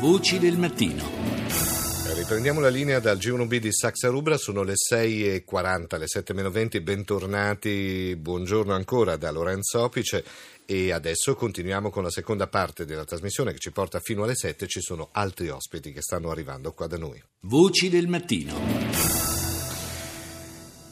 Voci del mattino. Riprendiamo la linea dal G1B di Saxa Rubra, sono le 6.40, le 7.20, bentornati, buongiorno ancora da Lorenzo Opice e adesso continuiamo con la seconda parte della trasmissione che ci porta fino alle 7, ci sono altri ospiti che stanno arrivando qua da noi. Voci del mattino.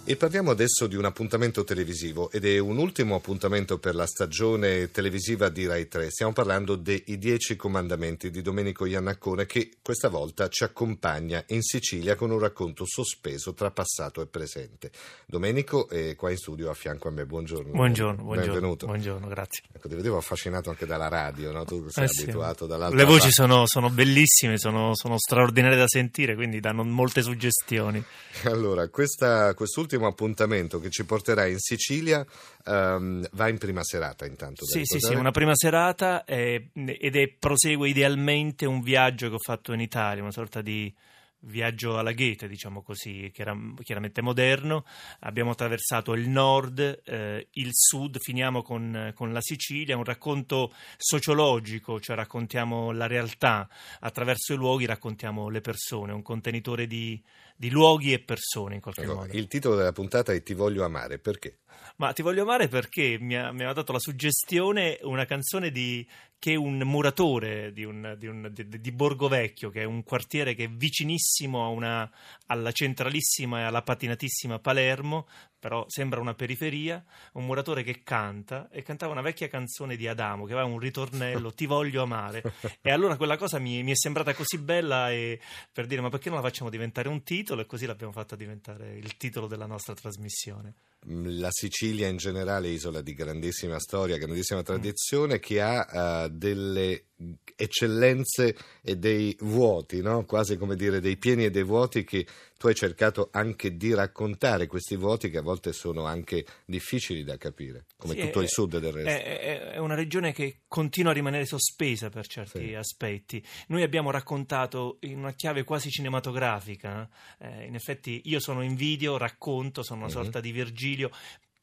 E parliamo adesso di un appuntamento televisivo ed è un ultimo appuntamento per la stagione televisiva di Rai 3. Stiamo parlando dei Dieci Comandamenti di Domenico Iannaccone che questa volta ci accompagna in Sicilia con un racconto sospeso tra passato e presente. Domenico è qua in studio a fianco a me. Buongiorno. Buongiorno, buongiorno. Benvenuto. Buongiorno, grazie. Ecco, ti vedevo affascinato anche dalla radio, no? Tu sei Eh sì. abituato dall'altra Le voci sono, sono bellissime, sono, sono straordinarie da sentire, quindi danno molte suggestioni. Allora, questa- quest'ultimo appuntamento che ci porterà in Sicilia ehm, va in prima serata intanto. Sì, sì, sì, una prima serata eh, ed è prosegue idealmente un viaggio che ho fatto in Italia, una sorta di viaggio alla Goethe, diciamo così, che era chiaramente moderno. Abbiamo attraversato il nord, eh, il sud, finiamo con, con la Sicilia, un racconto sociologico, cioè raccontiamo la realtà attraverso i luoghi, raccontiamo le persone, un contenitore di, di luoghi e persone in qualche Ecco, modo. il titolo della puntata è Ti voglio amare, perché? Ma ti voglio amare perché mi ha, mi ha dato la suggestione una canzone di, che un muratore di, un- di un- di- di Borgo Vecchio, che è un quartiere che è vicinissimo a una- alla centralissima e alla patinatissima Palermo, però sembra una periferia, un muratore che canta e cantava una vecchia canzone di Adamo che aveva un ritornello, ti voglio amare. E allora quella cosa mi, mi è sembrata così bella e per dire ma perché non la facciamo diventare un titolo e così l'abbiamo fatta diventare il titolo della nostra trasmissione. Mm, La Sicilia in generale è isola di grandissima storia, Mm. grandissima tradizione che ha eh, delle eccellenze e dei vuoti, no? quasi come dire dei pieni e dei vuoti che tu hai cercato anche di raccontare, questi vuoti che volte sono anche difficili da capire, come Sì, tutto è- il sud del resto. È, è- una regione che continua a rimanere sospesa per certi Sì. aspetti. Noi abbiamo raccontato in una chiave quasi cinematografica. eh, in effetti, io sono in video, racconto, sono una Mhm. sorta di Virgilio.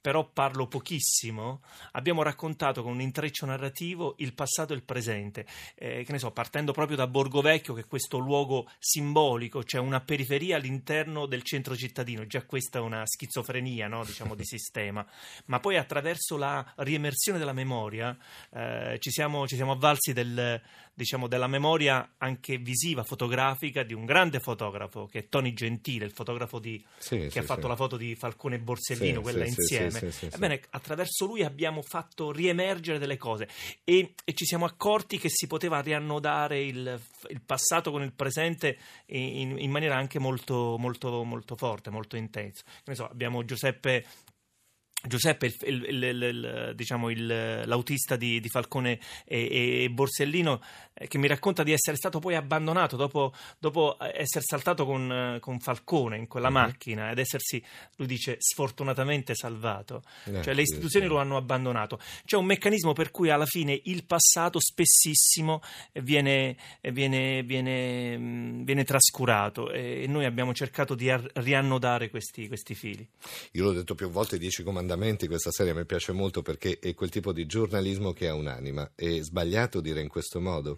Però parlo pochissimo. Abbiamo raccontato con un intreccio narrativo il passato e il presente. Eh, che ne so, partendo proprio da Borgo Vecchio, che è questo luogo simbolico, cioè una periferia all'interno del centro cittadino. Già questa è una schizofrenia, no? diciamo, di sistema ma poi attraverso la riemersione della memoria eh, ci, siamo, ci siamo avvalsi del, diciamo, della memoria anche visiva, fotografica di un grande fotografo che è Tony Gentile, il fotografo di, Sì, che sì, ha fatto sì. la foto di Falcone e Borsellino, quella insieme. Sì, sì. Ebbene, attraverso lui abbiamo fatto riemergere delle cose e, e ci siamo accorti che si poteva riannodare il, il passato con il presente in, in maniera anche molto, molto, molto forte, molto intensa. So, abbiamo Giuseppe. Giuseppe, il- il- il- diciamo il- l'autista di, di Falcone e, e Borsellino, che mi racconta di essere stato poi abbandonato dopo, dopo essere saltato con, eh, con Falcone in quella Mhm. macchina ed essersi, lui dice, sfortunatamente salvato. Eh, Cioè le istituzioni sì. lo hanno abbandonato. C'è un meccanismo per cui alla fine il passato spessissimo viene, viene, viene, mh, viene trascurato e noi abbiamo cercato di ar- riannodare questi, questi fili. Io l'ho detto più volte, Dieci Comandamenti, questa serie mi piace molto perché è quel tipo di giornalismo che ha un'anima. È sbagliato dire in questo modo?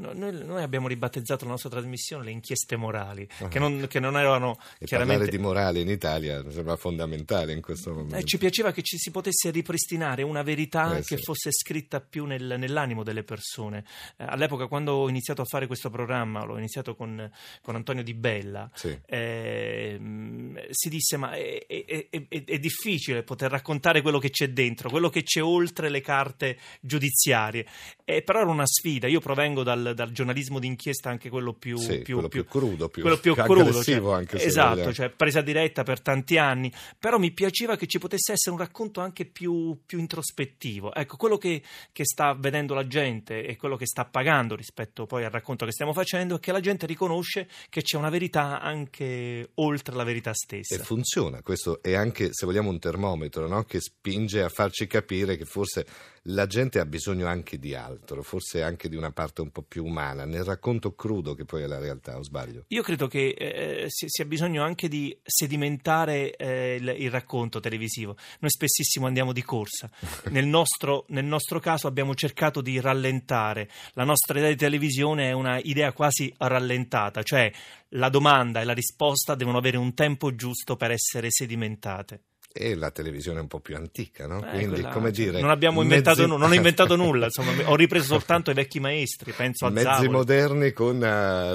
No, Noi, noi abbiamo ribattezzato la nostra trasmissione le inchieste morali, Ah. che, non, che non erano E chiaramente... parlare di morale in Italia mi sembra fondamentale in questo momento. Eh, ci piaceva che ci si potesse ripristinare una verità Eh, che sì. fosse scritta più nel- nell'animo delle persone. Eh, all'epoca, quando ho iniziato a fare questo programma, l'ho iniziato con, con Antonio Di Bella, Sì. ehm, si disse: Ma è, è- è- è- difficile poter raccontare quello che c'è dentro, quello che c'è oltre le carte giudiziarie. E però era una sfida. Io provengo dal, dal giornalismo d'inchiesta, anche quello più, Sì, più, quello più crudo, più quello più aggressivo cioè, anche se esatto, vogliamo. cioè presa diretta per tanti anni. Però mi piaceva che ci potesse essere un racconto anche più, più introspettivo. Ecco, quello che, che sta vedendo la gente e quello che sta pagando rispetto poi al racconto che stiamo facendo è che la gente riconosce che c'è una verità anche oltre la verità E stessa. funziona, questo è anche, se vogliamo, un termometro no? che spinge a farci capire che forse la gente ha bisogno anche di altro, forse anche di una parte un po' più umana, nel racconto crudo che poi è la realtà, o sbaglio? Io credo che eh, si, si ha bisogno anche di sedimentare eh, il, il racconto televisivo. Noi spessissimo andiamo di corsa. Nel nostro, nel nostro caso abbiamo cercato di rallentare. La nostra idea di televisione è una idea quasi rallentata, cioè la domanda e la risposta devono avere un tempo giusto per essere sedimentate. E la televisione è un po' più antica, no? Eh, Quindi, quella- come dire... non abbiamo inventato, mezzi- nu- non ho inventato nulla, insomma, ho ripreso soltanto i vecchi maestri, penso a Mezzi Zavoli. moderni con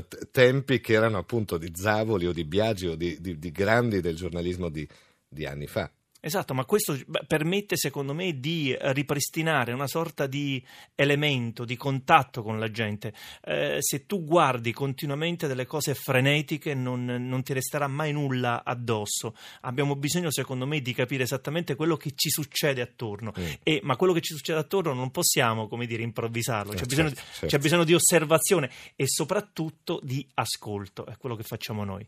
t- tempi che erano appunto di Zavoli o di Biagi o di, di- di grandi del giornalismo di, di anni fa. Esatto, ma questo permette secondo me di ripristinare una sorta di elemento, di contatto con la gente. Eh, se tu guardi continuamente delle cose frenetiche non, non ti resterà mai nulla addosso. Abbiamo bisogno secondo me di capire esattamente quello che ci succede attorno. Mm. E- ma quello che ci succede attorno non possiamo, come dire, improvvisarlo. C'è, Eh, bisogno, certo, certo. c'è bisogno di osservazione e soprattutto di ascolto. È quello che facciamo noi.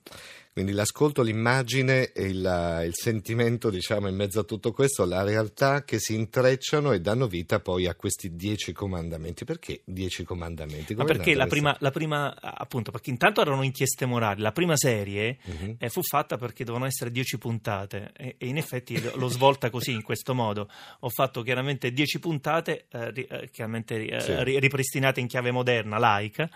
Quindi l'ascolto, l'immagine e il, il sentimento, diciamo, in mezzo a tutto questo, la realtà che si intrecciano e danno vita poi a questi dieci comandamenti. Perché dieci comandamenti? Ma Come è perché la prima, la prima, appunto, perché intanto erano inchieste morali, la prima serie Mhm. eh, fu fatta perché dovevano essere 10 puntate e, e in effetti l'ho svolta così, in questo modo. Ho fatto chiaramente 10 puntate, eh, eh, chiaramente eh, Sì. ri- ripristinate in chiave moderna, laica.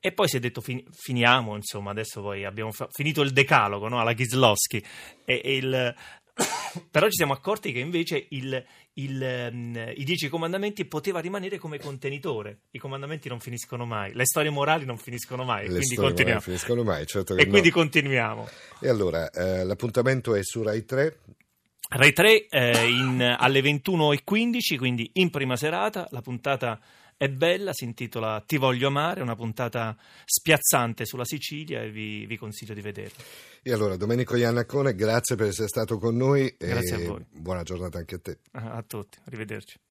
E poi si è detto fin- finiamo, insomma, adesso poi abbiamo fa- finito il decalogo no? alla Kislowski. E, e il... Però ci siamo accorti che invece il- il, ehm, i dieci comandamenti poteva rimanere come contenitore. I comandamenti non finiscono mai, le storie morali non finiscono mai, Le quindi continuiamo. finiscono mai, certo E no. quindi continuiamo. E allora, eh, l'appuntamento è su Rai 3, Rai 3 eh, in- alle 21.15, quindi in prima serata. La puntata è bella, si intitola Ti voglio amare, una puntata spiazzante sulla Sicilia e vi, vi consiglio di vederla. E allora, Domenico Iannacone, grazie per essere stato con noi Grazie e a voi. buona giornata anche a te. A a tutti, arrivederci.